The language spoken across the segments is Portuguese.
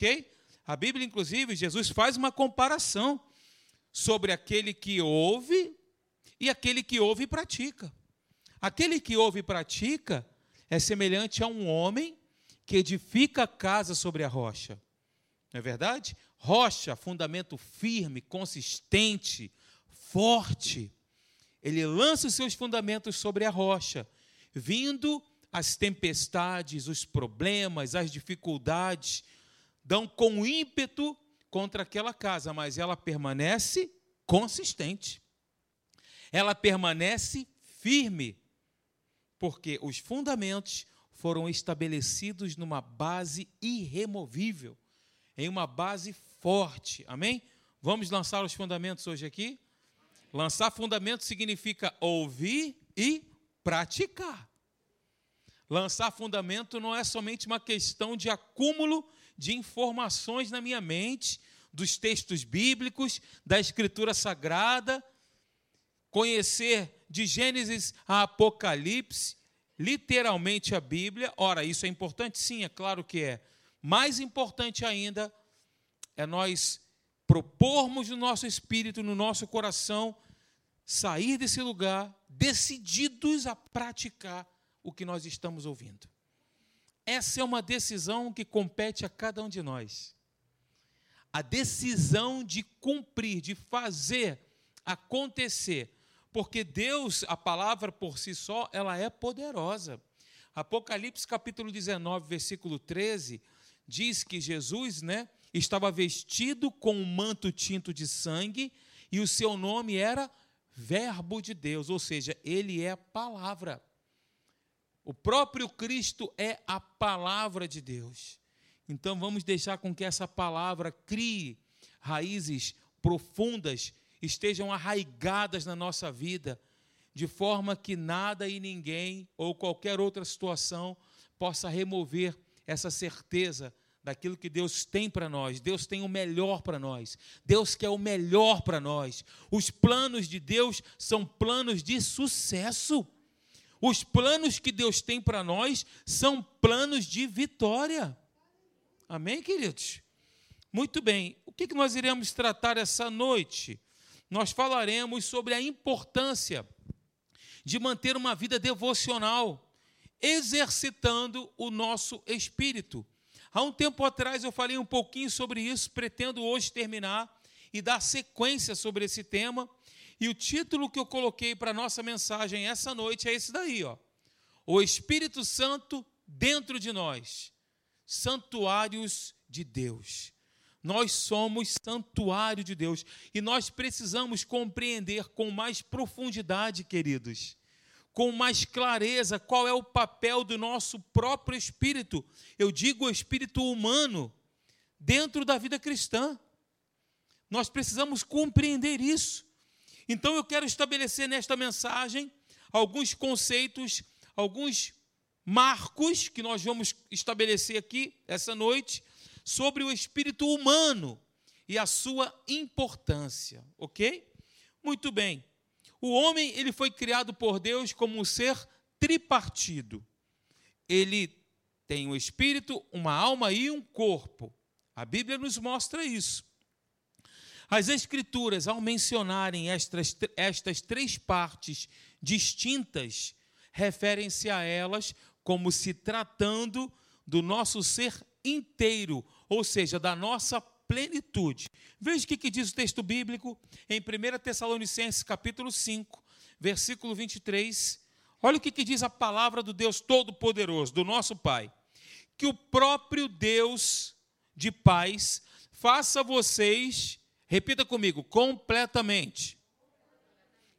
ok? A Bíblia, inclusive, Jesus faz uma comparação sobre aquele que ouve e aquele que ouve e pratica. Aquele que ouve e pratica é semelhante a um homem que edifica a casa sobre a rocha. Não é verdade? Rocha, fundamento firme, consistente, forte. Ele lança os seus fundamentos sobre a rocha, vindo as tempestades, os problemas, as dificuldades, dão com ímpeto contra aquela casa, mas ela permanece consistente. Ela permanece firme, porque os fundamentos foram estabelecidos numa base irremovível, em uma base forte. Amém? Vamos lançar os fundamentos hoje aqui? Lançar fundamentos significa ouvir e praticar. Lançar fundamento não é somente uma questão de acúmulo de informações na minha mente, dos textos bíblicos, da Escritura Sagrada, conhecer de Gênesis a Apocalipse, literalmente a Bíblia. Ora, isso é importante? Sim, é claro que é. Mais importante ainda é nós propormos no nosso espírito, no nosso coração, sair desse lugar decididos a praticar o que nós estamos ouvindo. Essa é uma decisão que compete a cada um de nós. A decisão de cumprir, de fazer acontecer, porque Deus, a palavra por si só, ela é poderosa. Apocalipse capítulo 19, versículo 13, diz que Jesus, né, estava vestido com um manto tinto de sangue e o seu nome era Verbo de Deus, ou seja, ele é a palavra. O próprio Cristo é a palavra de Deus. Então vamos deixar com que essa palavra crie raízes profundas, estejam arraigadas na nossa vida, de forma que nada e ninguém ou qualquer outra situação possa remover essa certeza daquilo que Deus tem para nós. Deus tem o melhor para nós. Deus quer o melhor para nós. Os planos de Deus são planos de sucesso. Os planos que Deus tem para nós são planos de vitória. Amém, queridos? Muito bem. O que nós iremos tratar essa noite? Nós falaremos sobre a importância de manter uma vida devocional, exercitando o nosso espírito. Há um tempo atrás eu falei um pouquinho sobre isso, pretendo hoje terminar e dar sequência sobre esse tema. E o título que eu coloquei para a nossa mensagem essa noite é esse daí, ó. O Espírito Santo dentro de nós, santuários de Deus. Nós somos santuário de Deus e nós precisamos compreender com mais profundidade, queridos, com mais clareza qual é o papel do nosso próprio espírito. Eu digo o espírito humano dentro da vida cristã. Nós precisamos compreender isso. Então eu quero estabelecer nesta mensagem alguns conceitos, alguns marcos que nós vamos estabelecer aqui essa noite sobre o espírito humano e a sua importância, OK? Muito bem. O homem, ele foi criado por Deus como um ser tripartido. Ele tem um espírito, uma alma e um corpo. A Bíblia nos mostra isso. As Escrituras, ao mencionarem estas, estas três partes distintas, referem-se a elas como se tratando do nosso ser inteiro, ou seja, da nossa plenitude. Veja o que diz o texto bíblico em 1 Tessalonicenses capítulo 5, versículo 23. Olha o que diz a palavra do Deus Todo-Poderoso, do nosso Pai. Que o próprio Deus de paz faça vocês Repita comigo, completamente.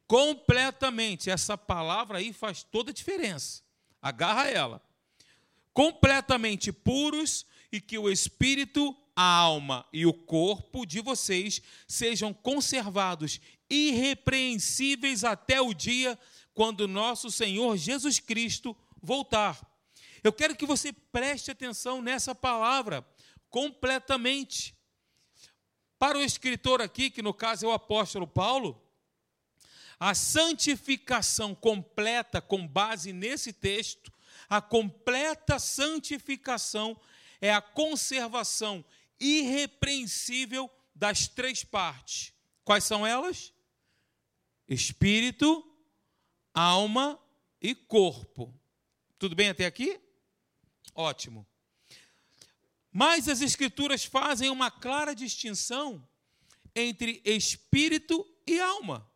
Completamente. Essa palavra aí faz toda a diferença. Agarra ela. Completamente puros e que o espírito, a alma e o corpo de vocês sejam conservados irrepreensíveis até o dia quando nosso Senhor Jesus Cristo voltar. Eu quero que você preste atenção nessa palavra, completamente. Para o escritor aqui, que no caso é o apóstolo Paulo, a santificação completa, com base nesse texto, a completa santificação é a conservação irrepreensível das três partes. Quais são elas? Espírito, alma e corpo. Tudo bem até aqui? Ótimo. Mas as Escrituras fazem uma clara distinção entre espírito e alma.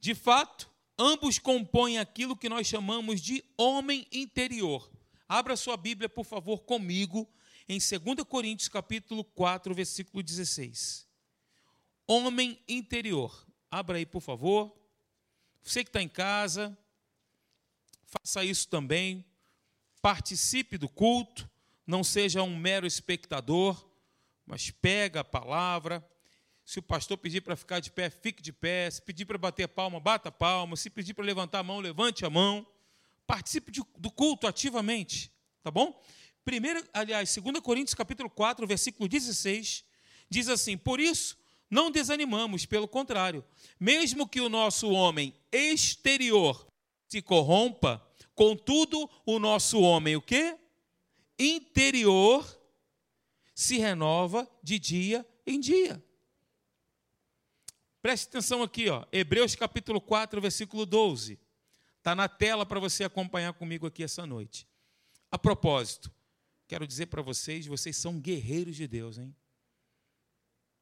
De fato, ambos compõem aquilo que nós chamamos de homem interior. Abra sua Bíblia, por favor, comigo, em 2 Coríntios capítulo 4, versículo 16. Homem interior. Abra aí, por favor. Você que está em casa, faça isso também. Participe do culto, não seja um mero espectador, mas pega a palavra. Se o pastor pedir para ficar de pé, fique de pé. Se pedir para bater palma, bata palma. Se pedir para levantar a mão, levante a mão. Participe do culto ativamente, tá bom? Primeiro, aliás, 2 Coríntios capítulo 4, versículo 16, diz assim: Por isso, não desanimamos, pelo contrário, mesmo que o nosso homem exterior se corrompa, contudo, o nosso homem o quê? Interior se renova de dia em dia. Preste atenção aqui, ó, Hebreus capítulo 4, versículo 12. Está na tela para você acompanhar comigo aqui essa noite. A propósito, quero dizer para vocês, vocês são guerreiros de Deus, hein?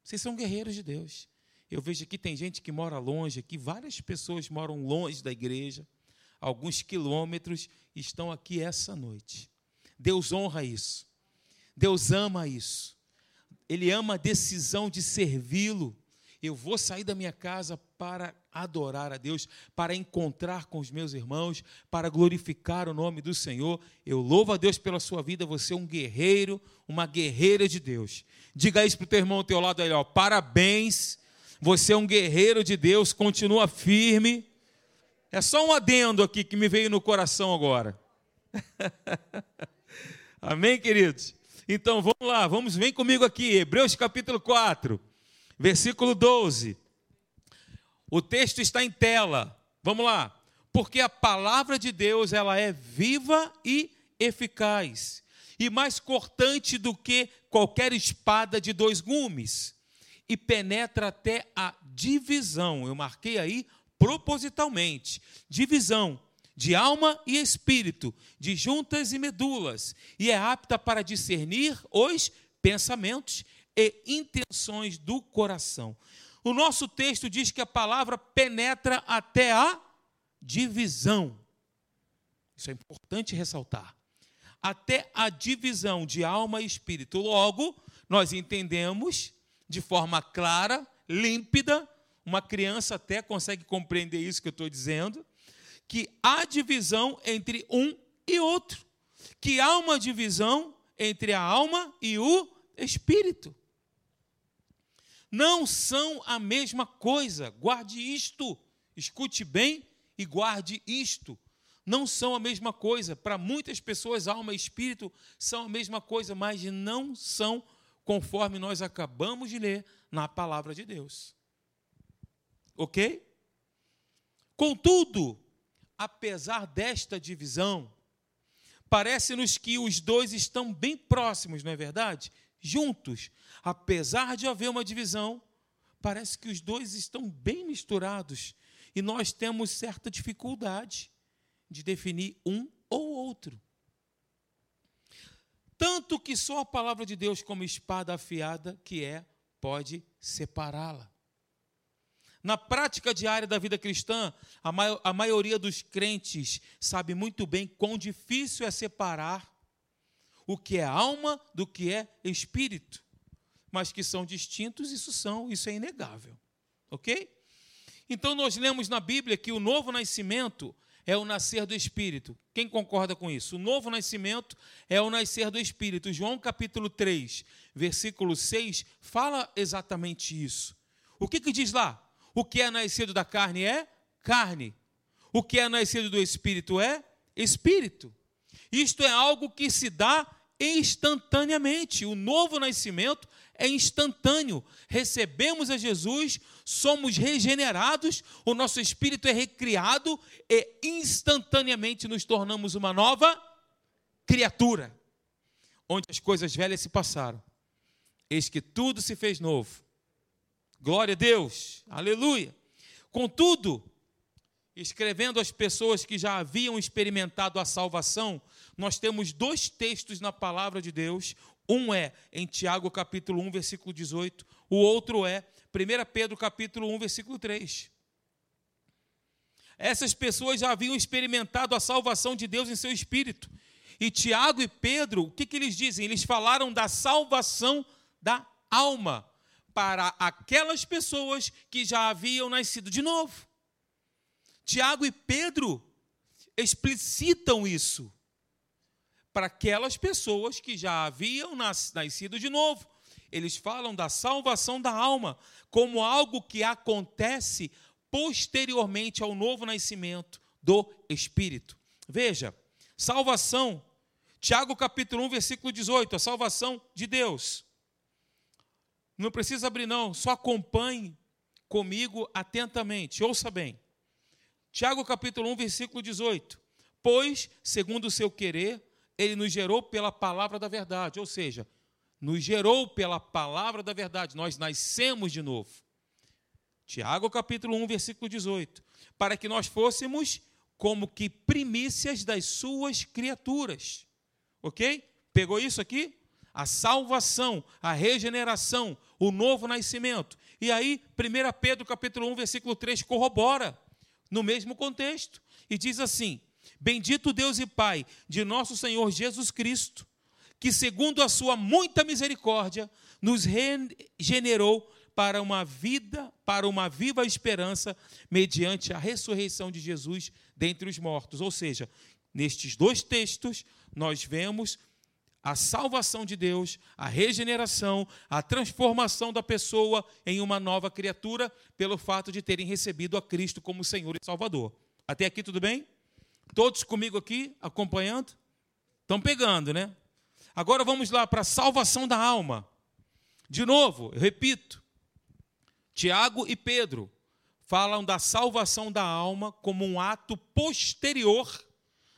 Vocês são guerreiros de Deus. Eu vejo aqui tem gente que mora longe, aqui várias pessoas moram longe da igreja, alguns quilômetros, estão aqui essa noite. Deus honra isso. Deus ama isso. Ele ama a decisão de servi-lo. Eu vou sair da minha casa para adorar a Deus, para encontrar com os meus irmãos, para glorificar o nome do Senhor. Eu louvo a Deus pela sua vida. Você é um guerreiro, uma guerreira de Deus. Diga isso para o teu irmão ao teu lado aí, ó. Parabéns. Você é um guerreiro de Deus, continua firme. É só um adendo aqui que me veio no coração agora. Amém, queridos? Então vamos lá, vamos, vem comigo aqui, Hebreus capítulo 4, versículo 12. O texto está em tela. Vamos lá. Porque a palavra de Deus, ela é viva e eficaz, e mais cortante do que qualquer espada de dois gumes, e penetra até a divisão. Eu marquei aí propositalmente, divisão de alma e espírito, de juntas e medulas, e é apta para discernir os pensamentos e intenções do coração. O nosso texto diz que a palavra penetra até a divisão. Isso é importante ressaltar. Até a divisão de alma e espírito. Logo, nós entendemos de forma clara, límpida, uma criança até consegue compreender isso que eu estou dizendo, que há divisão entre um e outro, que há uma divisão entre a alma e o espírito não são a mesma coisa. Guarde isto. Escute bem e guarde isto. Não são a mesma coisa. Para muitas pessoas, alma e espírito são a mesma coisa, mas não são conforme nós acabamos de ler na palavra de Deus. Ok? Contudo, apesar desta divisão, parece-nos que os dois estão bem próximos, não é verdade? juntos. Apesar de haver uma divisão, parece que os dois estão bem misturados e nós temos certa dificuldade de definir um ou outro. Tanto que só a palavra de Deus, como espada afiada que é, pode separá-la. Na prática diária da vida cristã, a, a maioria dos crentes sabe muito bem quão difícil é separar o que é alma do que é espírito. Mas que são distintos, isso são, isso é inegável. OK? Então nós lemos na Bíblia que o novo nascimento é o nascer do espírito. Quem concorda com isso? O novo nascimento é o nascer do espírito. João capítulo 3, versículo 6 fala exatamente isso. O que que diz lá? O que é nascido da carne é carne. O que é nascido do espírito é espírito. Isto é algo que se dá instantaneamente. O novo nascimento é instantâneo. Recebemos a Jesus, somos regenerados, o nosso espírito é recriado e instantaneamente nos tornamos uma nova criatura. onde as coisas velhas se passaram. Eis que tudo se fez novo. Glória a Deus, aleluia. Contudo, escrevendo às pessoas que já haviam experimentado a salvação, nós temos dois textos na palavra de Deus. Um é em Tiago capítulo 1, versículo 18, o outro é 1 Pedro capítulo 1, versículo 3. Essas pessoas já haviam experimentado a salvação de Deus em seu espírito. E Tiago e Pedro, o que, que eles dizem? Eles falaram da salvação da alma para aquelas pessoas que já haviam nascido de novo. Tiago e Pedro explicitam isso para aquelas pessoas que já haviam nascido de novo. Eles falam da salvação da alma como algo que acontece posteriormente ao novo nascimento do Espírito. Veja, salvação, Tiago capítulo 1, versículo 18, a salvação de Deus. Não precisa abrir, não, só acompanhe comigo atentamente, ouça bem. Tiago capítulo 1, versículo 18. Pois, segundo o seu querer, ele nos gerou pela palavra da verdade, ou seja, nos gerou pela palavra da verdade, nós nascemos de novo. Tiago capítulo 1, versículo 18. Para que nós fôssemos como que primícias das suas criaturas. Ok? Pegou isso aqui? A salvação, a regeneração, o novo nascimento. E aí, 1 Pedro capítulo 1, versículo 3 corrobora no mesmo contexto. E diz assim: Bendito Deus e Pai de nosso Senhor Jesus Cristo, que, segundo a sua muita misericórdia, nos regenerou para uma vida, para uma viva esperança, mediante a ressurreição de Jesus dentre os mortos. Ou seja, nestes dois textos, nós vemos a salvação de Deus, a regeneração, a transformação da pessoa em uma nova criatura, pelo fato de terem recebido a Cristo como Senhor e Salvador. Até aqui tudo bem? Todos comigo aqui, acompanhando? Estão pegando, né? Agora vamos lá para a salvação da alma. De novo, eu repito, Tiago e Pedro falam da salvação da alma como um ato posterior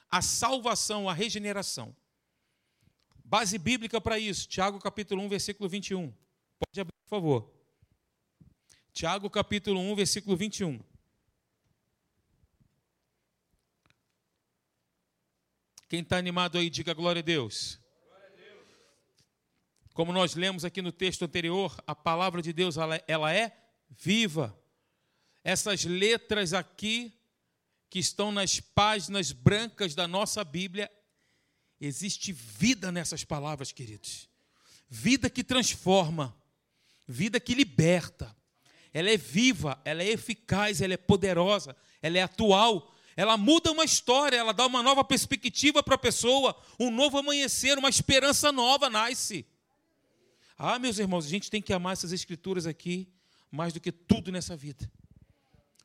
à salvação, à regeneração. Base bíblica para isso, Tiago capítulo 1, versículo 21. Pode abrir, por favor. Tiago capítulo 1, versículo 21. Quem está animado aí, diga glória a Deus. Como nós lemos aqui no texto anterior, a palavra de Deus ela, ela é viva. Essas letras aqui, que estão nas páginas brancas da nossa Bíblia, Existe vida nessas palavras, queridos. Vida que transforma, vida que liberta. Ela é viva, ela é eficaz, ela é poderosa, ela é atual. Ela muda uma história, ela dá uma nova perspectiva para a pessoa, um novo amanhecer, uma esperança nova nasce. Ah, meus irmãos, a gente tem que amar essas escrituras aqui mais do que tudo nessa vida.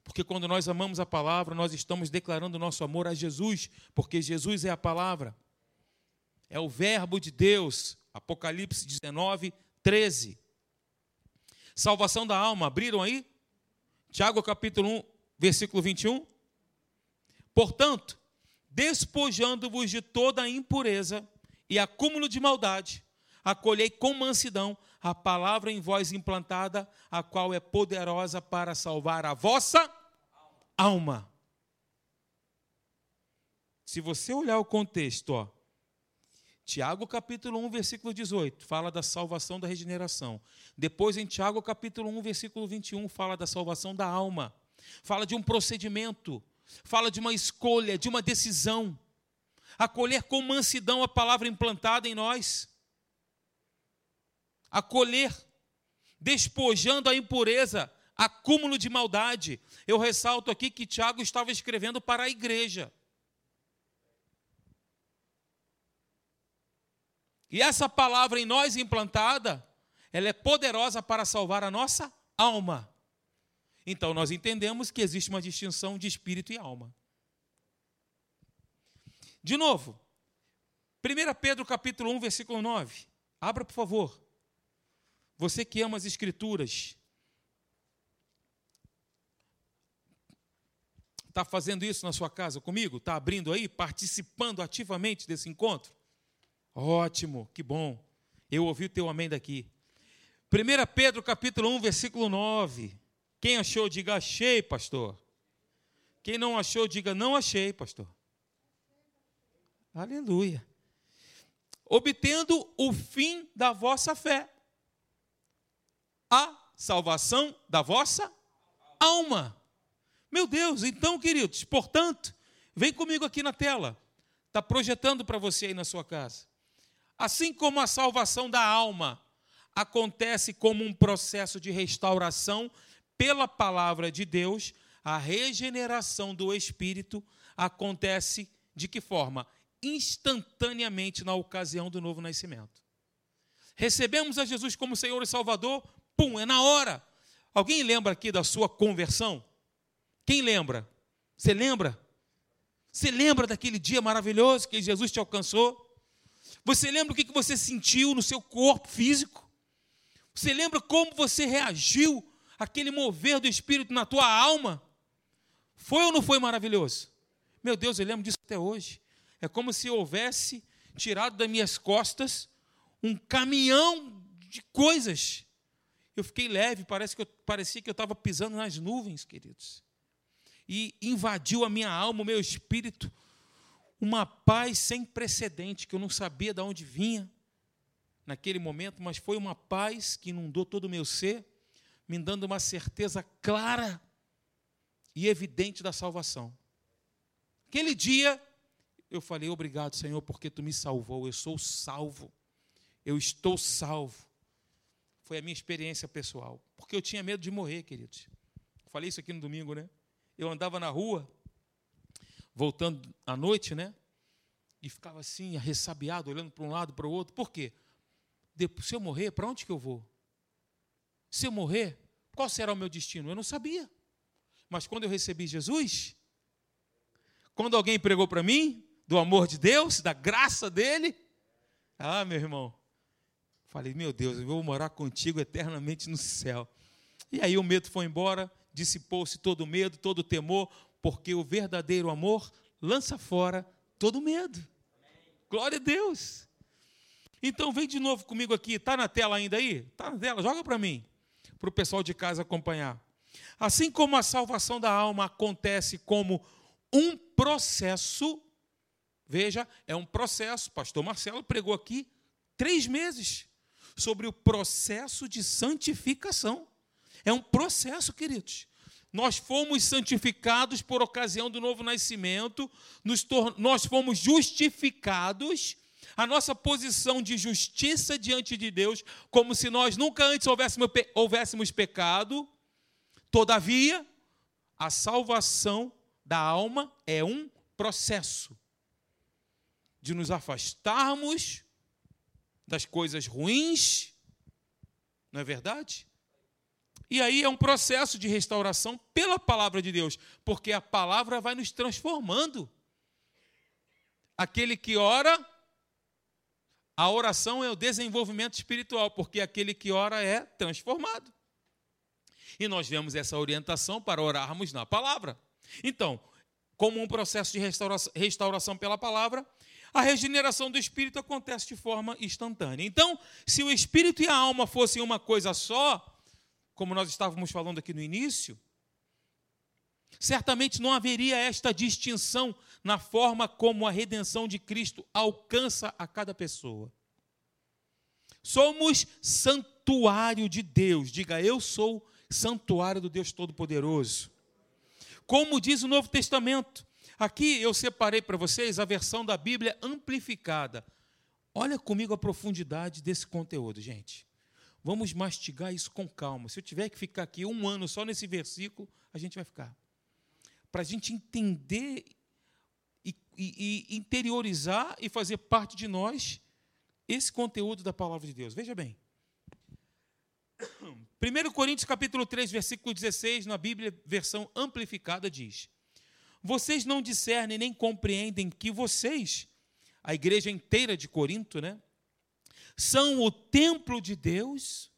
Porque quando nós amamos a palavra, nós estamos declarando nosso amor a Jesus, porque Jesus é a palavra é o Verbo de Deus. Apocalipse 19, 13. Salvação da alma, abriram aí? Tiago capítulo 1, versículo 21. Portanto, despojando-vos de toda a impureza e acúmulo de maldade, acolhei com mansidão a palavra em vós implantada, a qual é poderosa para salvar a vossa alma. Se você olhar o contexto, ó, Tiago capítulo 1, versículo 18, fala da salvação da regeneração. Depois, em Tiago capítulo 1, versículo 21, fala da salvação da alma. Fala de um procedimento, fala de uma escolha, de uma decisão. Acolher com mansidão a palavra implantada em nós. Acolher, despojando a impureza, acúmulo de maldade. Eu ressalto aqui que Tiago estava escrevendo para a igreja. E essa palavra em nós implantada, ela é poderosa para salvar a nossa alma. Então nós entendemos que existe uma distinção de espírito e alma. De novo, 1 Pedro capítulo 1, versículo 9. Abra, por favor. Você que ama as escrituras, está fazendo isso na sua casa comigo? Está abrindo aí, participando ativamente desse encontro? Ótimo, que bom. Eu ouvi o teu amém daqui. 1 Pedro capítulo 1, versículo 9. Quem achou, diga achei, pastor. Quem não achou, diga não achei, pastor. Aleluia. Obtendo o fim da vossa fé, a salvação da vossa alma. Meu Deus, então, queridos, portanto, vem comigo aqui na tela. Está projetando para você aí na sua casa. Assim como a salvação da alma acontece como um processo de restauração pela palavra de Deus, a regeneração do espírito acontece de que forma? Instantaneamente na ocasião do novo nascimento. Recebemos a Jesus como Senhor e Salvador, pum, é na hora. Alguém lembra aqui da sua conversão? Quem lembra? Você lembra? Você lembra daquele dia maravilhoso que Jesus te alcançou? Você lembra o que você sentiu no seu corpo físico? Você lembra como você reagiu àquele mover do Espírito na tua alma? Foi ou não foi maravilhoso? Meu Deus, eu lembro disso até hoje. É como se houvesse tirado das minhas costas um caminhão de coisas. Eu fiquei leve, parece que eu, parecia que eu estava pisando nas nuvens, queridos. E invadiu a minha alma, o meu espírito, uma paz sem precedente, que eu não sabia de onde vinha naquele momento, mas foi uma paz que inundou todo o meu ser, me dando uma certeza clara e evidente da salvação. Aquele dia, eu falei: Obrigado, Senhor, porque tu me salvou, eu sou salvo, eu estou salvo. Foi a minha experiência pessoal, porque eu tinha medo de morrer, queridos. Falei isso aqui no domingo, né? Eu andava na rua, voltando à noite, né? E ficava assim, ressabiado, olhando para um lado para o outro. Por quê? Se eu morrer, para onde que eu vou? Se eu morrer, qual será o meu destino? Eu não sabia. Mas quando eu recebi Jesus, quando alguém pregou para mim do amor de Deus, da graça dele, ah, meu irmão, falei, meu Deus, eu vou morar contigo eternamente no céu. E aí o medo foi embora, dissipou-se todo o medo, todo o temor, porque o verdadeiro amor lança fora todo medo. Glória a Deus. Então vem de novo comigo aqui, está na tela ainda aí? Está na tela, joga para mim, para o pessoal de casa acompanhar. Assim como a salvação da alma acontece como um processo, veja, é um processo. Pastor Marcelo pregou aqui três meses sobre o processo de santificação. É um processo, queridos. Nós fomos santificados por ocasião do novo nascimento, nós fomos justificados, a nossa posição de justiça diante de Deus, como se nós nunca antes houvéssemos, houvéssemos pecado, Todavia, a salvação da alma é um processo de nos afastarmos das coisas ruins, não é verdade? E aí é um processo de restauração pela palavra de Deus, porque a palavra vai nos transformando. Aquele que ora, a oração é o desenvolvimento espiritual, porque aquele que ora é transformado. E nós vemos essa orientação para orarmos na palavra. Então, como um processo de restauração, restauração pela palavra, a regeneração do espírito acontece de forma instantânea. Então, se o espírito e a alma fossem uma coisa só, como nós estávamos falando aqui no início, certamente não haveria esta distinção na forma como a redenção de Cristo alcança a cada pessoa. Somos santuário de Deus. Diga, eu sou santuário do Deus Todo-Poderoso. Como diz o Novo Testamento, aqui eu separei para vocês a versão da Bíblia amplificada. Olha comigo a profundidade desse conteúdo, gente. Vamos mastigar isso com calma. Se eu tiver que ficar aqui um ano só nesse versículo, a gente vai ficar. Para a gente entender e, e, e interiorizar e fazer parte de nós esse conteúdo da palavra de Deus. Veja bem. 1 Coríntios capítulo 3, versículo 16, na Bíblia, versão amplificada, diz: Vocês não discernem nem compreendem que vocês, a igreja inteira de Corinto, né, são o templo de Deus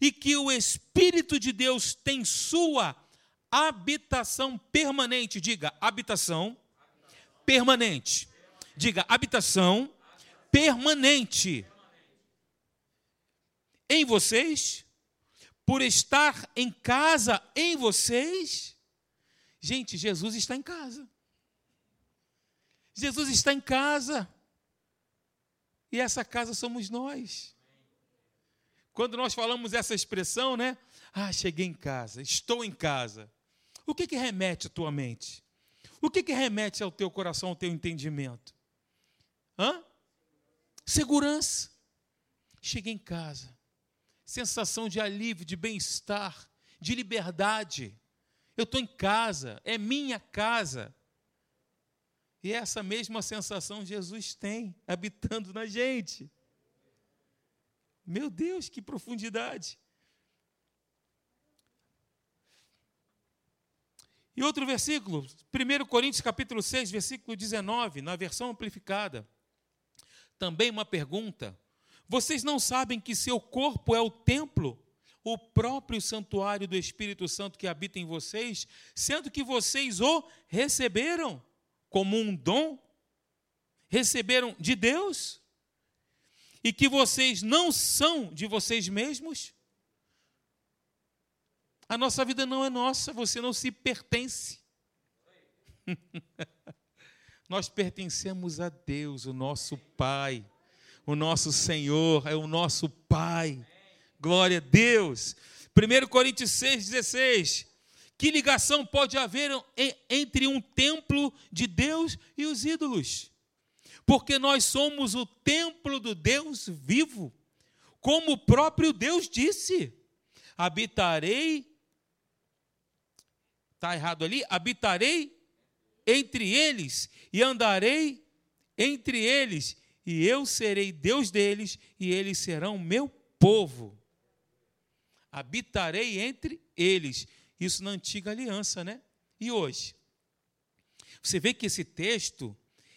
e que o Espírito de Deus tem sua habitação permanente. Diga, habitação permanente. Diga, habitação permanente em vocês, por estar em casa em vocês. Gente, Jesus está em casa. Jesus está em casa. E essa casa somos nós. Quando nós falamos essa expressão, né? Ah, cheguei em casa, estou em casa. O que, que remete à tua mente? O que, que remete ao teu coração, ao teu entendimento? Hã? Segurança. Cheguei em casa. Sensação de alívio, de bem-estar, de liberdade. Eu estou em casa, é minha casa. E essa mesma sensação Jesus tem habitando na gente. Meu Deus, que profundidade! E outro versículo, 1 Coríntios capítulo 6, versículo 19, na versão amplificada. Também uma pergunta. Vocês não sabem que seu corpo é o templo, o próprio santuário do Espírito Santo que habita em vocês, sendo que vocês o receberam como um dom? Receberam de Deus? E que vocês não são de vocês mesmos? A nossa vida não é nossa, você não se pertence. Nós pertencemos a Deus, o nosso Pai. O nosso Senhor é o nosso Pai. Glória a Deus. 1 Coríntios 6,16. Que ligação pode haver entre um templo de Deus e os ídolos? Porque nós somos o templo do Deus vivo. Como o próprio Deus disse: habitarei está errado ali, habitarei entre eles e andarei entre eles, e eu serei Deus deles, e eles serão meu povo. Habitarei entre eles. Isso na antiga aliança, né? E hoje? Você vê que esse texto,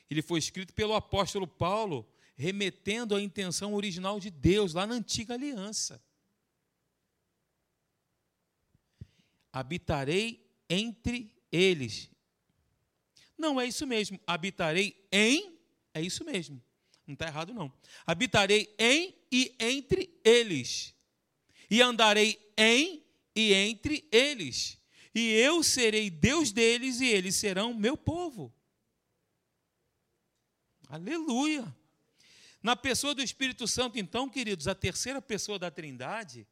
ele foi escrito pelo apóstolo Paulo, remetendo à intenção original de Deus, lá na antiga aliança. Habitarei entre eles. Não, é isso mesmo. Habitarei em, é isso mesmo. Não está errado, não. Habitarei em e entre eles. E andarei em e entre eles. E eu serei Deus deles e eles serão meu povo. Aleluia. Na pessoa do Espírito Santo, então, queridos, a terceira pessoa da Trindade,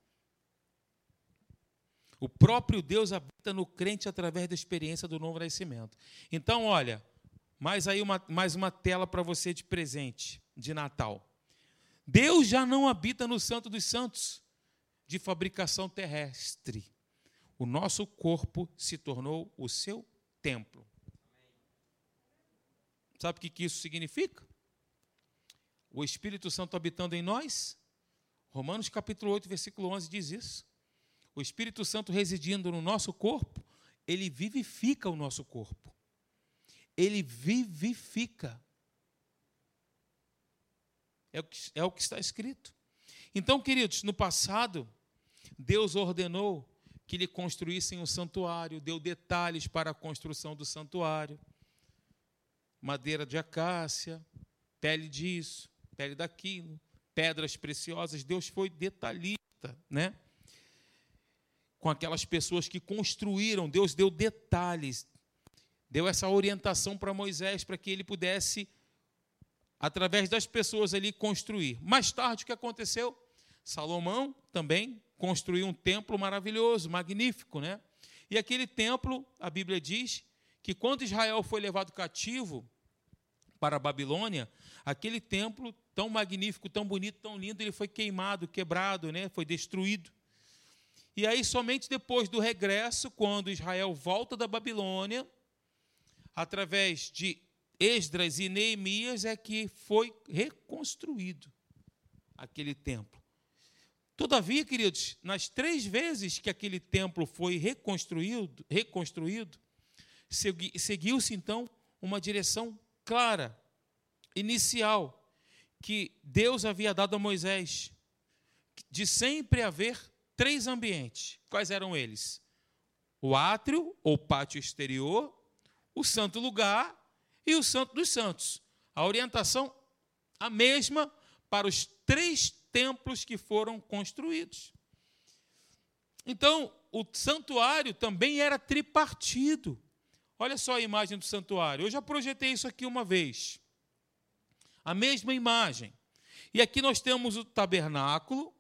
o próprio Deus habita no crente através da experiência do novo nascimento. Então, olha, mais aí uma, mais uma tela para você de presente de Natal. Deus já não habita no Santo dos Santos de fabricação terrestre. O nosso corpo se tornou o seu templo. Sabe o que isso significa? O Espírito Santo habitando em nós? Romanos capítulo 8, versículo 11 diz isso o Espírito Santo residindo no nosso corpo, ele vivifica o nosso corpo. Ele vivifica. É o que, é o que está escrito. Então, queridos, no passado, Deus ordenou que lhe construíssem um santuário, deu detalhes para a construção do santuário. Madeira de acácia, pele disso, pele daquilo, pedras preciosas. Deus foi detalhista, né? com aquelas pessoas que construíram. Deus deu detalhes, deu essa orientação para Moisés para que ele pudesse, através das pessoas ali, construir. Mais tarde, o que aconteceu? Salomão também construiu um templo maravilhoso, magnífico, né? E aquele templo, a Bíblia diz que quando Israel foi levado cativo para a Babilônia, aquele templo tão magnífico, tão bonito, tão lindo, ele foi queimado, quebrado, né? Foi destruído. E aí, somente depois do regresso, quando Israel volta da Babilônia, através de Esdras e Neemias, é que foi reconstruído aquele templo. Todavia, queridos, nas três vezes que aquele templo foi reconstruído, reconstruído seguiu-se então uma direção clara, inicial, que Deus havia dado a Moisés, de sempre haver três ambientes. Quais eram eles? O átrio, ou pátio exterior, o santo lugar e o santo dos santos. A orientação A mesma para os três templos que foram construídos. Então, o santuário também era tripartido. Olha só a imagem do santuário. Eu já projetei isso aqui uma vez. A mesma imagem. E aqui nós temos o tabernáculo.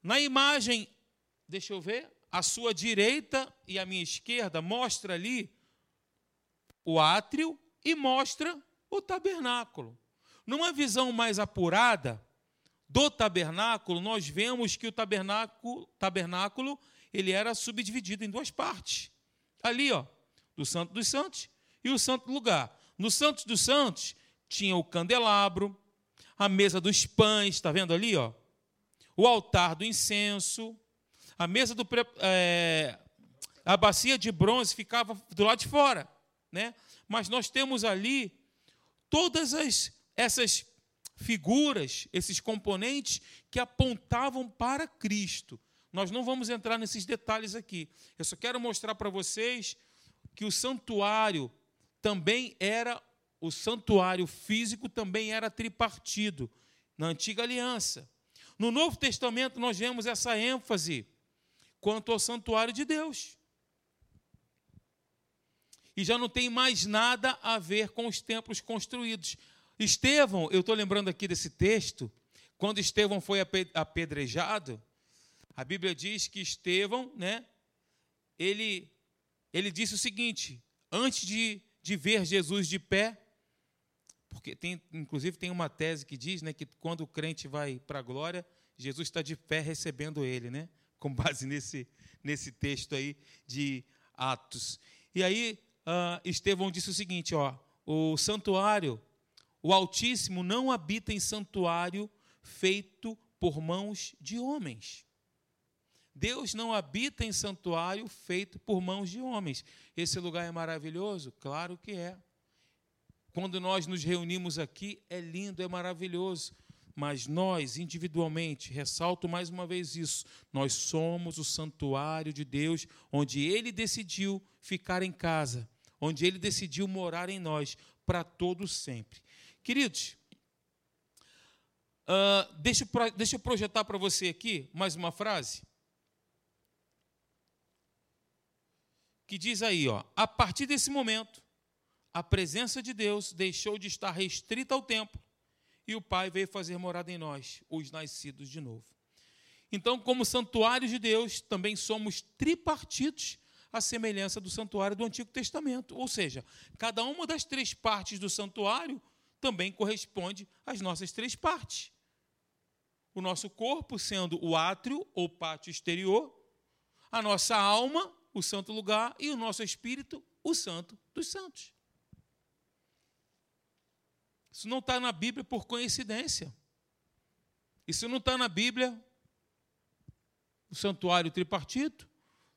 Na imagem, deixa eu ver, a sua direita e a minha esquerda mostra ali o átrio e mostra o tabernáculo. Numa visão mais apurada do tabernáculo, nós vemos que o tabernáculo, tabernáculo ele era subdividido em duas partes. Ali, ó, do Santo dos Santos e o Santo Lugar. No Santo dos Santos tinha o candelabro, a mesa dos pães, está vendo ali, ó? O altar do incenso, a mesa do é, a bacia de bronze ficava do lado de fora, né? Mas nós temos ali todas as, essas figuras, esses componentes que apontavam para Cristo. Nós não vamos entrar nesses detalhes aqui. Eu só quero mostrar para vocês que o santuário também era o santuário físico também era tripartido na antiga aliança. No Novo Testamento nós vemos essa ênfase quanto ao santuário de Deus. E já não tem mais nada a ver com os templos construídos. Estevão, eu estou lembrando aqui desse texto, quando Estevão foi apedrejado, a Bíblia diz que Estevão, né, ele ele disse o seguinte: antes de, de ver Jesus de pé, porque tem, inclusive tem uma tese que diz né, que quando o crente vai para a glória, Jesus está de pé recebendo ele, né? com base nesse, nesse texto aí de Atos. E aí uh, Estevão disse o seguinte: ó, o santuário, o Altíssimo não habita em santuário feito por mãos de homens. Deus não habita em santuário feito por mãos de homens. Esse lugar é maravilhoso? Claro que é. Quando nós nos reunimos aqui, é lindo, é maravilhoso. Mas nós, individualmente, ressalto mais uma vez isso, nós somos o santuário de Deus, onde Ele decidiu ficar em casa, onde Ele decidiu morar em nós, para todo sempre. Queridos, uh, deixa, deixa eu projetar para você aqui mais uma frase. que diz aí, ó, a partir desse momento, a presença de Deus deixou de estar restrita ao templo e o Pai veio fazer morada em nós, os nascidos de novo. Então, como santuário de Deus, também somos tripartidos à semelhança do santuário do Antigo Testamento. Ou seja, cada uma das três partes do santuário também corresponde às nossas três partes. O nosso corpo sendo o átrio ou pátio exterior, a nossa alma o santo lugar, e o nosso espírito, o santo dos santos. Isso não está na Bíblia por coincidência. Isso não está na Bíblia, o santuário tripartito.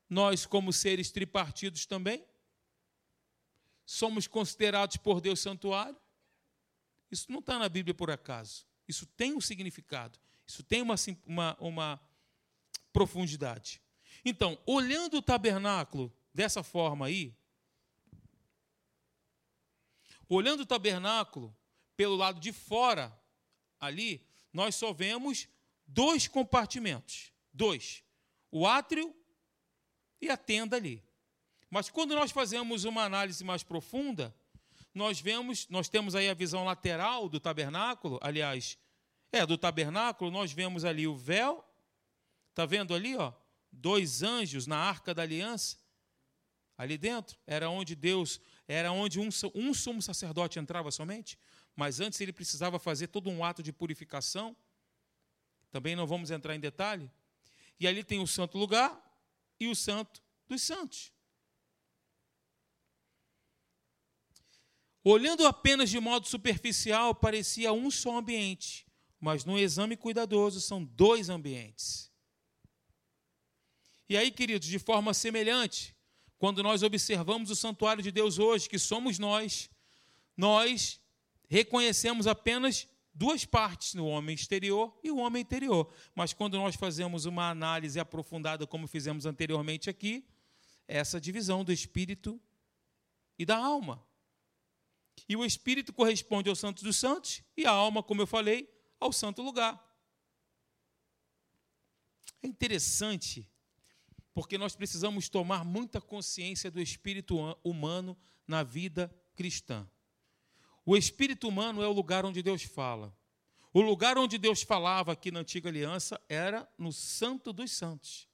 Nós, como seres tripartidos também, somos considerados por Deus santuário. Isso não está na Bíblia por acaso. Isso tem um significado. Isso tem uma, uma, uma profundidade. Então, olhando o tabernáculo dessa forma aí, olhando o tabernáculo pelo lado de fora, ali, nós só vemos dois compartimentos. Dois. O átrio e a tenda ali. Mas quando nós fazemos uma análise mais profunda, nós vemos, nós temos aí a visão lateral do tabernáculo, aliás, é, do tabernáculo, nós vemos ali o véu, está vendo ali, ó? dois anjos na arca da aliança. Ali dentro era onde Deus, era onde um, um sumo sacerdote entrava somente, mas antes ele precisava fazer todo um ato de purificação. Também não vamos entrar em detalhe. E ali tem o santo lugar e o santo dos santos. Olhando apenas de modo superficial, parecia um só ambiente, mas no exame cuidadoso são dois ambientes. E aí, queridos, de forma semelhante, quando nós observamos o santuário de Deus hoje, que somos nós, nós reconhecemos apenas duas partes, o homem exterior e o homem interior. Mas quando nós fazemos uma análise aprofundada, como fizemos anteriormente aqui, essa divisão do espírito e da alma. E o espírito corresponde ao santo dos santos e a alma, como eu falei, ao santo lugar. É interessante, porque nós precisamos tomar muita consciência do espírito humano na vida cristã. O espírito humano é o lugar onde Deus fala. O lugar onde Deus falava aqui na antiga aliança era no Santo dos Santos.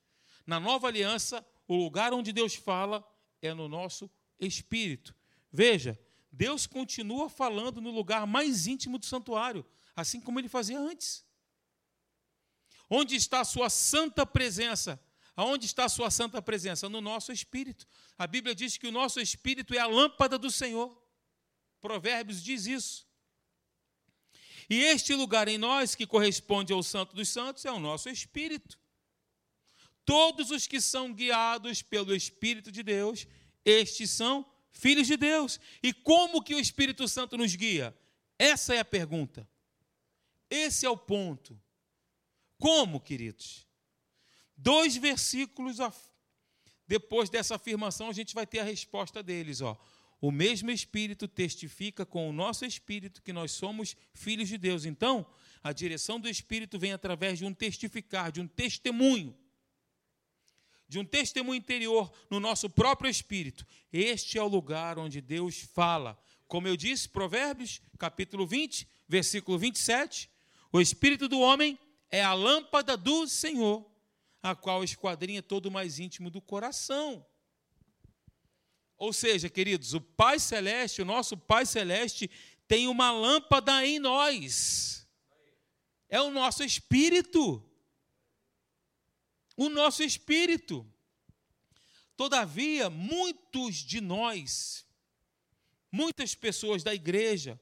Na nova aliança, o lugar onde Deus fala é no nosso espírito. Veja, Deus continua falando no lugar mais íntimo do santuário, assim como ele fazia antes. Onde está a sua santa presença? Aonde está a sua santa presença? No nosso espírito. A Bíblia diz que o nosso espírito é a lâmpada do Senhor. Provérbios diz isso. E este lugar em nós, que corresponde ao Santo dos Santos, é o nosso espírito. Todos os que são guiados pelo Espírito de Deus, estes são filhos de Deus. E como que o Espírito Santo nos guia? Essa é a pergunta. Esse é o ponto. Como, queridos? Dois versículos depois dessa afirmação, a gente vai ter a resposta deles. Ó. O mesmo Espírito testifica com o nosso Espírito que nós somos filhos de Deus. Então, a direção do Espírito vem através de um testificar, de um testemunho, de um testemunho interior no nosso próprio Espírito. Este é o lugar onde Deus fala. Como eu disse, Provérbios, capítulo 20, versículo 27, o Espírito do homem é a lâmpada do Senhor, a qual esquadrinha todo o mais íntimo do coração. Ou seja, queridos, o Pai Celeste, o nosso Pai Celeste, tem uma lâmpada em nós. É o nosso espírito. O nosso espírito. Todavia, muitos de nós, muitas pessoas da igreja,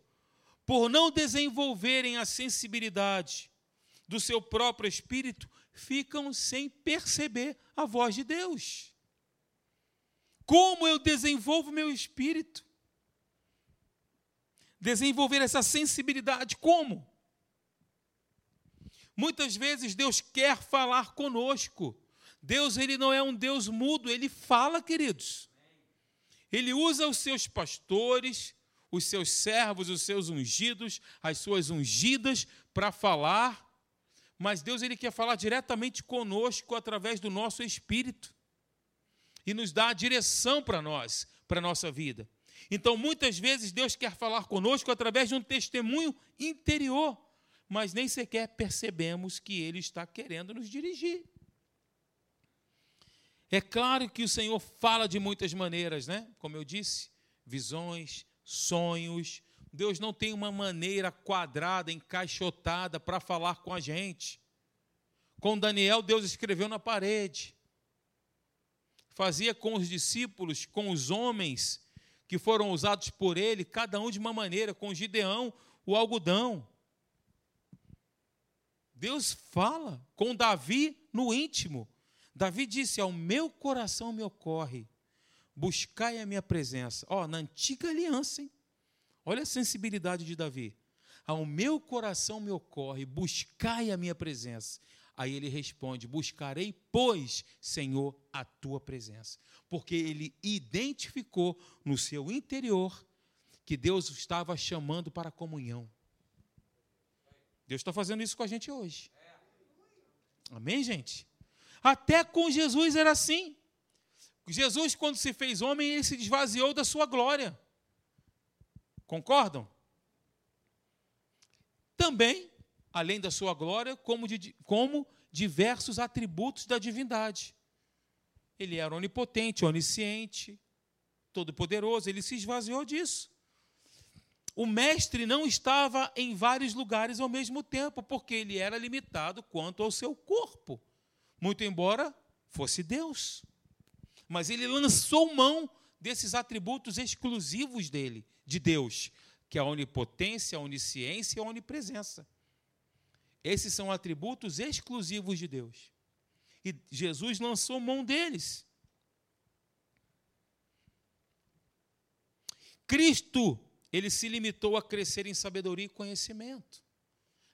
por não desenvolverem a sensibilidade do seu próprio espírito, ficam sem perceber a voz de Deus. Como eu desenvolvo meu espírito? Desenvolver essa sensibilidade, como? Muitas vezes Deus quer falar conosco. Deus ele não é um Deus mudo, ele fala, queridos. Ele usa os seus pastores, os seus servos, os seus ungidos, as suas ungidas para falar mas Deus ele quer falar diretamente conosco através do nosso espírito e nos dá a direção para nós, para a nossa vida. Então, muitas vezes, Deus quer falar conosco através de um testemunho interior, mas nem sequer percebemos que Ele está querendo nos dirigir. É claro que o Senhor fala de muitas maneiras, né? Como eu disse, visões, sonhos, Deus não tem uma maneira quadrada, encaixotada para falar com a gente. Com Daniel, Deus escreveu na parede. Fazia com os discípulos, com os homens que foram usados por ele, cada um de uma maneira, com Gideão, o algodão. Deus fala com Davi no íntimo. Davi disse: Ao meu coração me ocorre, buscai a minha presença. Ó, oh, na antiga aliança, hein? Olha a sensibilidade de Davi. Ao meu coração me ocorre, buscai a minha presença. Aí ele responde: Buscarei, pois, Senhor, a tua presença. Porque ele identificou no seu interior que Deus estava chamando para comunhão. Deus está fazendo isso com a gente hoje. Amém, gente? Até com Jesus era assim. Jesus, quando se fez homem, ele se esvaziou da sua glória. Concordam? Também, além da sua glória, como, de, como diversos atributos da divindade. Ele era onipotente, onisciente, todo-poderoso, ele se esvaziou disso. O mestre não estava em vários lugares ao mesmo tempo, porque ele era limitado quanto ao seu corpo, muito embora fosse Deus. Mas ele lançou mão desses atributos exclusivos dele, de Deus, que é a onipotência, a onisciência e a onipresença. Esses são atributos exclusivos de Deus. E Jesus lançou mão deles. Cristo, ele se limitou a crescer em sabedoria e conhecimento.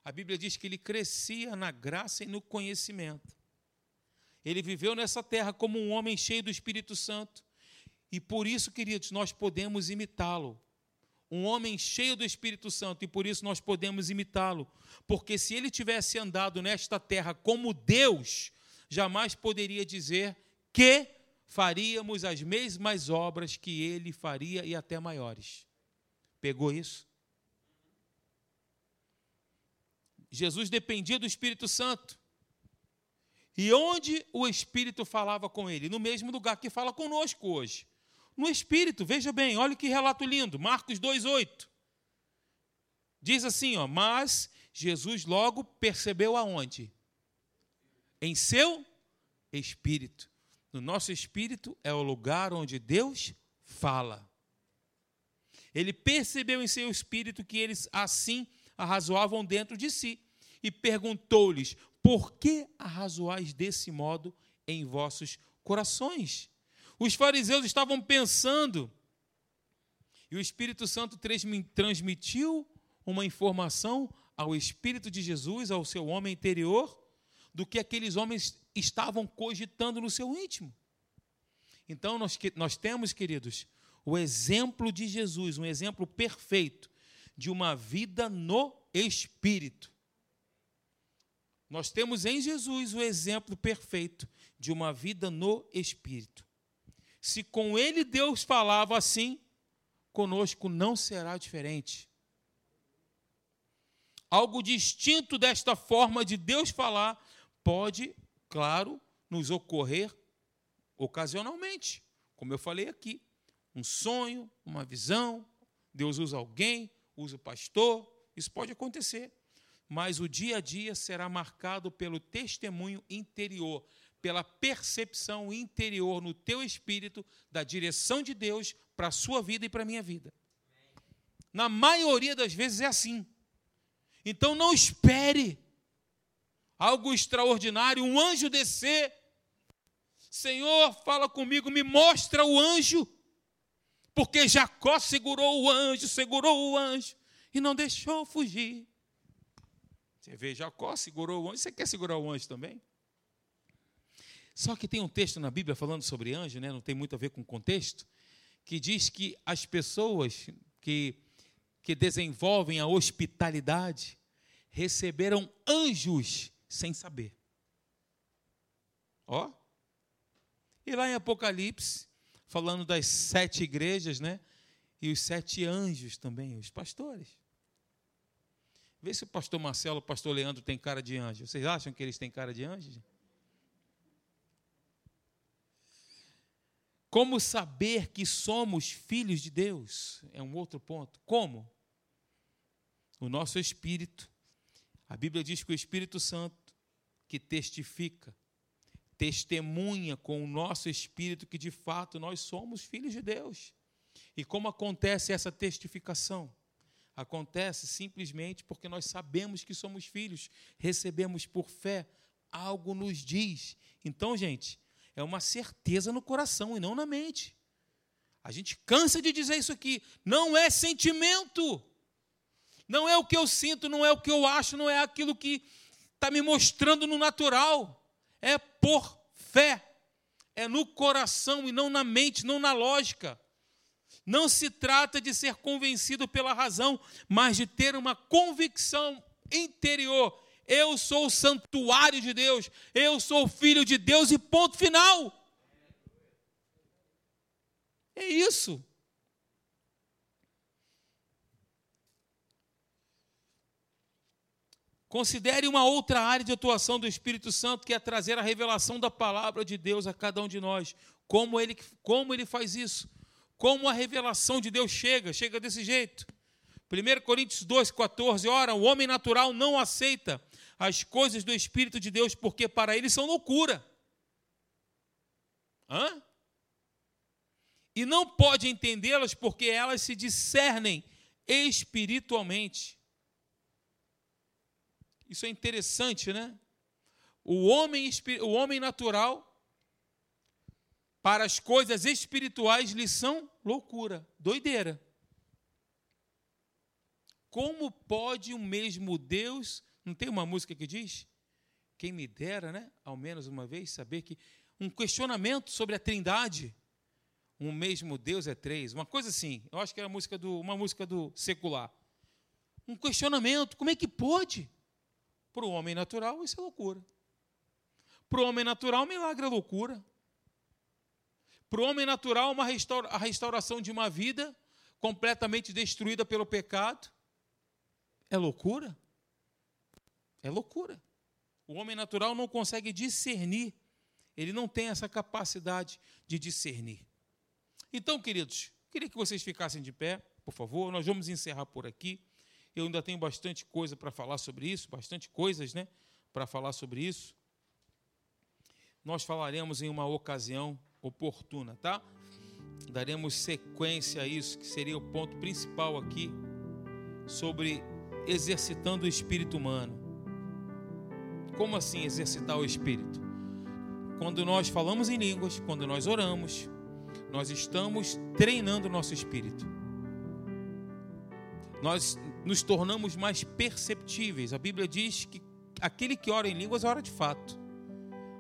A Bíblia diz que ele crescia na graça e no conhecimento. Ele viveu nessa terra como um homem cheio do Espírito Santo, e por isso, queridos, nós podemos imitá-lo. um homem cheio do Espírito Santo, e por isso nós podemos imitá-lo. Porque se ele tivesse andado nesta terra como Deus, jamais poderia dizer que faríamos as mesmas obras que ele faria e até maiores. Pegou isso? Jesus dependia do Espírito Santo. E onde o Espírito falava com ele? No mesmo lugar que fala conosco hoje. No Espírito, veja bem, olha que relato lindo, Marcos 2,8. Diz assim, ó, mas Jesus logo percebeu aonde? Em seu espírito. No nosso espírito é o lugar onde Deus fala. Ele percebeu em seu espírito que eles assim arrazoavam dentro de si e perguntou-lhes: Por que arrazoais desse modo em vossos corações? Os fariseus estavam pensando, e o Espírito Santo transmitiu uma informação ao Espírito de Jesus, ao seu homem interior, do que aqueles homens estavam cogitando no seu íntimo. Então, nós, nós temos, queridos, o exemplo de Jesus, um exemplo perfeito de uma vida no Espírito. Nós temos em Jesus o exemplo perfeito de uma vida no Espírito. Se com Ele Deus falava assim, conosco não será diferente. Algo distinto desta forma de Deus falar pode, claro, nos ocorrer ocasionalmente, como eu falei aqui. Um sonho, uma visão, Deus usa alguém, usa o pastor, isso pode acontecer mas o dia a dia será marcado pelo testemunho interior, pela percepção interior no teu espírito da direção de Deus para a sua vida e para a minha vida. Na maioria das vezes é assim. Então não espere algo extraordinário, um anjo descer. Senhor, fala comigo, me mostra o anjo. Porque Jacó segurou o anjo, segurou o anjo e não deixou fugir. Você vê, Jacó segurou o anjo, você quer segurar o anjo também? Só que tem um texto na Bíblia falando sobre anjo, né? não tem muito a ver com o contexto, que diz que as pessoas que, que desenvolvem a hospitalidade receberam anjos sem saber. Ó. E lá em Apocalipse, falando das sete igrejas, né? E os sete anjos também, os pastores. Vê se o pastor Marcelo, o pastor Leandro tem cara de anjo. Vocês acham que eles têm cara de anjo? Como saber que somos filhos de Deus? É um outro ponto. Como? O nosso espírito. A Bíblia diz que o Espírito Santo, que testifica, testemunha com o nosso espírito que de fato nós somos filhos de Deus. E como acontece essa testificação? Acontece simplesmente porque nós sabemos que somos filhos, recebemos por fé, algo nos diz. Então, gente, é uma certeza no coração e não na mente. A gente cansa de dizer isso aqui. Não é sentimento. Não é o que eu sinto, não é o que eu acho, não é aquilo que está me mostrando no natural. É por fé. É no coração e não na mente, não na lógica. Não se trata de ser convencido pela razão, mas de ter uma convicção interior. Eu sou o santuário de Deus, eu sou filho de Deus e ponto final. É isso. Considere uma outra área de atuação do Espírito Santo, que é trazer a revelação da palavra de Deus a cada um de nós. Como ele, como ele faz isso? Como a revelação de Deus chega? Chega desse jeito. 1 Coríntios 2,14, ora, o homem natural não aceita as coisas do Espírito de Deus, porque para ele são loucura. Hã? E não pode entendê-las porque elas se discernem espiritualmente. Isso é interessante, né? O homem, o homem natural para as coisas espirituais lhe são loucura, doideira. Como pode o mesmo Deus, não tem uma música que diz? Quem me dera, né? Ao menos uma vez, saber que um questionamento sobre a Trindade, um mesmo Deus é três, uma coisa assim. Eu acho que era música do, uma música do secular. Um questionamento: como é que pode? Para o homem natural, isso é loucura. Para o homem natural, milagre é loucura. Para o homem natural, uma restaura, a restauração de uma vida completamente destruída pelo pecado é loucura. É loucura. O homem natural não consegue discernir, ele não tem essa capacidade de discernir. Então, queridos, queria que vocês ficassem de pé, por favor. Nós vamos encerrar por aqui. Eu ainda tenho bastante coisa para falar sobre isso, bastante coisas, né, para falar sobre isso. Nós falaremos em uma ocasião oportuna, tá? Daremos sequência a isso, que seria o ponto principal aqui sobre exercitando o espírito humano. Como assim exercitar o espírito? Quando nós falamos em línguas, quando nós oramos, nós estamos treinando o nosso espírito. Nós nos tornamos mais perceptíveis. A Bíblia diz que aquele que ora em línguas ora de fato.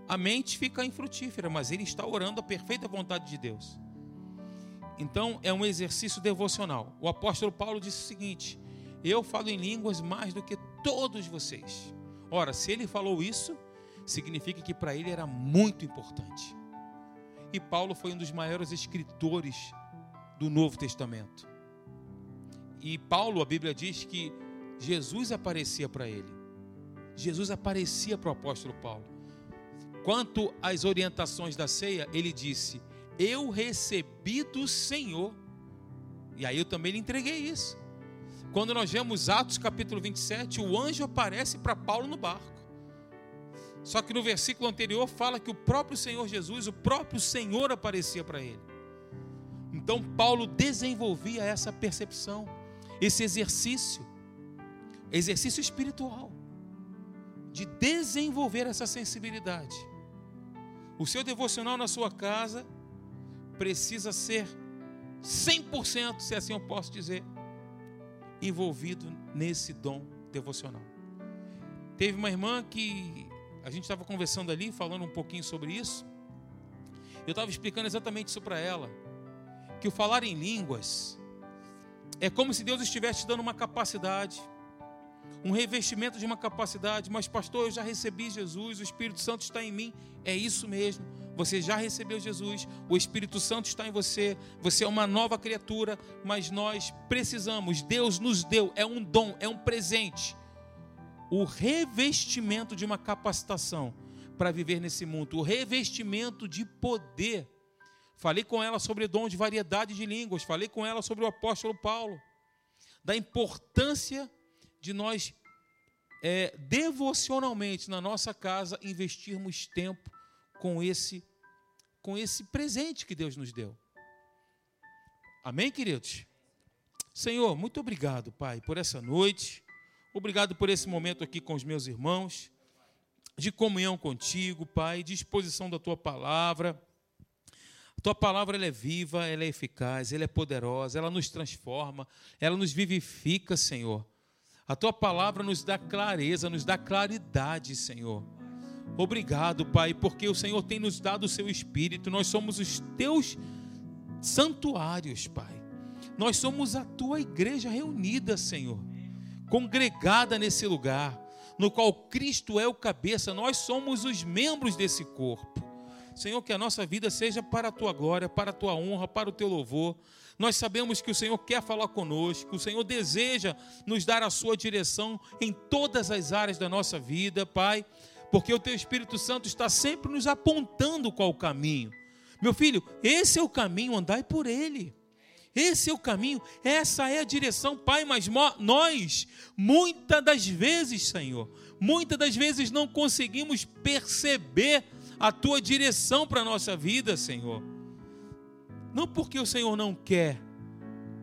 A mente fica infrutífera, mas ele está orando a perfeita vontade de Deus. Então é um exercício devocional. O apóstolo Paulo disse o seguinte: Eu falo em línguas mais do que todos vocês. Ora, se ele falou isso, significa que para ele era muito importante. E Paulo foi um dos maiores escritores do Novo Testamento. E Paulo, a Bíblia diz que Jesus aparecia para ele. Jesus aparecia para o apóstolo Paulo. Quanto às orientações da ceia, ele disse: Eu recebi do Senhor. E aí eu também lhe entreguei isso. Quando nós vemos Atos capítulo 27, o anjo aparece para Paulo no barco. Só que no versículo anterior fala que o próprio Senhor Jesus, o próprio Senhor aparecia para ele. Então Paulo desenvolvia essa percepção, esse exercício, exercício espiritual, de desenvolver essa sensibilidade. O seu devocional na sua casa precisa ser 100%, se assim eu posso dizer, envolvido nesse dom devocional. Teve uma irmã que a gente estava conversando ali, falando um pouquinho sobre isso. Eu estava explicando exatamente isso para ela. Que o falar em línguas é como se Deus estivesse te dando uma capacidade um revestimento de uma capacidade, mas pastor, eu já recebi Jesus, o Espírito Santo está em mim. É isso mesmo. Você já recebeu Jesus, o Espírito Santo está em você, você é uma nova criatura, mas nós precisamos, Deus nos deu, é um dom, é um presente. O revestimento de uma capacitação para viver nesse mundo, o revestimento de poder. Falei com ela sobre dom de variedade de línguas, falei com ela sobre o apóstolo Paulo, da importância de nós é, devocionalmente na nossa casa investirmos tempo com esse com esse presente que Deus nos deu. Amém, queridos? Senhor, muito obrigado, Pai, por essa noite. Obrigado por esse momento aqui com os meus irmãos, de comunhão contigo, Pai, de exposição da tua palavra. Tua palavra ela é viva, ela é eficaz, ela é poderosa, ela nos transforma, ela nos vivifica, Senhor. A tua palavra nos dá clareza, nos dá claridade, Senhor. Obrigado, Pai, porque o Senhor tem nos dado o seu espírito. Nós somos os teus santuários, Pai. Nós somos a tua igreja reunida, Senhor, congregada nesse lugar, no qual Cristo é o cabeça. Nós somos os membros desse corpo. Senhor, que a nossa vida seja para a tua glória, para a tua honra, para o teu louvor. Nós sabemos que o Senhor quer falar conosco, o Senhor deseja nos dar a sua direção em todas as áreas da nossa vida, Pai, porque o teu Espírito Santo está sempre nos apontando qual o caminho. Meu filho, esse é o caminho, andai por ele. Esse é o caminho, essa é a direção, Pai, mas nós, muitas das vezes, Senhor, muitas das vezes não conseguimos perceber a tua direção para a nossa vida, Senhor. Não porque o Senhor não quer,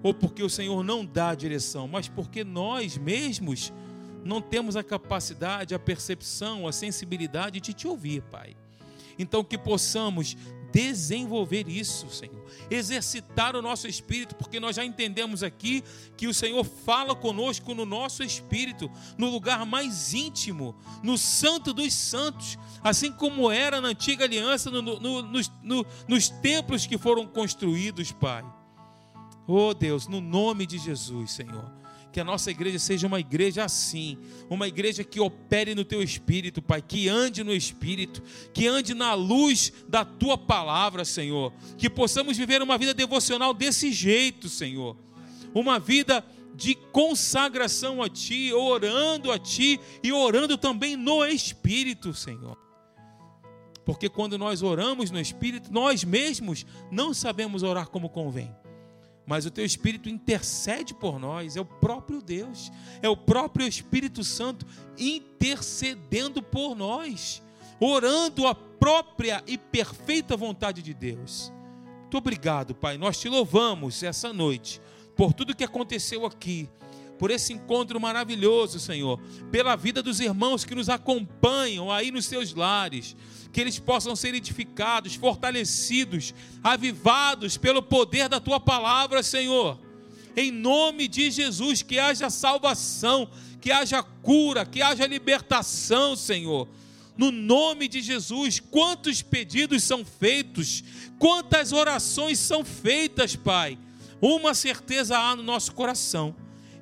ou porque o Senhor não dá a direção, mas porque nós mesmos não temos a capacidade, a percepção, a sensibilidade de te ouvir, Pai. Então, que possamos desenvolver isso, Senhor. Exercitar o nosso espírito, porque nós já entendemos aqui que o Senhor fala conosco no nosso espírito, no lugar mais íntimo, no santo dos santos, assim como era na antiga aliança, no, no, no, nos templos que foram construídos, Pai. Oh Deus, no nome de Jesus, Senhor que a nossa igreja seja uma igreja assim, uma igreja que opere no teu espírito, Pai, que ande no espírito, que ande na luz da tua palavra, Senhor, que possamos viver uma vida devocional desse jeito, Senhor, uma vida de consagração a Ti, orando a Ti e orando também no Espírito, Senhor. Porque quando nós oramos no Espírito, nós mesmos não sabemos orar como convém mas o teu Espírito intercede por nós, é o próprio Deus, é o próprio Espírito Santo intercedendo por nós, orando a própria e perfeita vontade de Deus. Muito obrigado, Pai. Nós te louvamos essa noite por tudo que aconteceu aqui por esse encontro maravilhoso, Senhor, pela vida dos irmãos que nos acompanham aí nos seus lares, que eles possam ser edificados, fortalecidos, avivados pelo poder da tua palavra, Senhor. Em nome de Jesus, que haja salvação, que haja cura, que haja libertação, Senhor. No nome de Jesus, quantos pedidos são feitos, quantas orações são feitas, Pai. Uma certeza há no nosso coração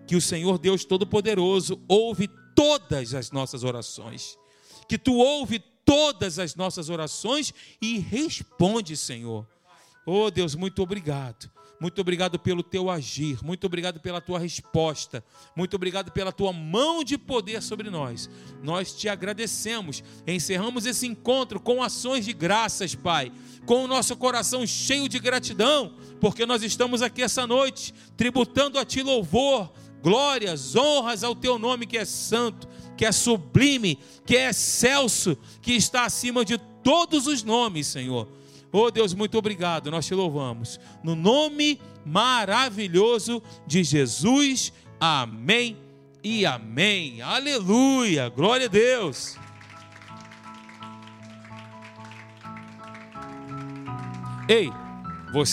que o Senhor Deus Todo-Poderoso ouve todas as nossas orações, que tu ouve todas as nossas orações e responde, Senhor. Oh Deus, muito obrigado. Muito obrigado pelo teu agir, muito obrigado pela tua resposta, muito obrigado pela tua mão de poder sobre nós. Nós te agradecemos. Encerramos esse encontro com ações de graças, Pai, com o nosso coração cheio de gratidão, porque nós estamos aqui essa noite tributando a ti louvor, glórias, honras ao teu nome que é santo, que é sublime, que é excelso, que está acima de todos os nomes, Senhor. Oh Deus, muito obrigado, nós te louvamos. No nome maravilhoso de Jesus, amém e amém. Aleluia, glória a Deus. Ei, você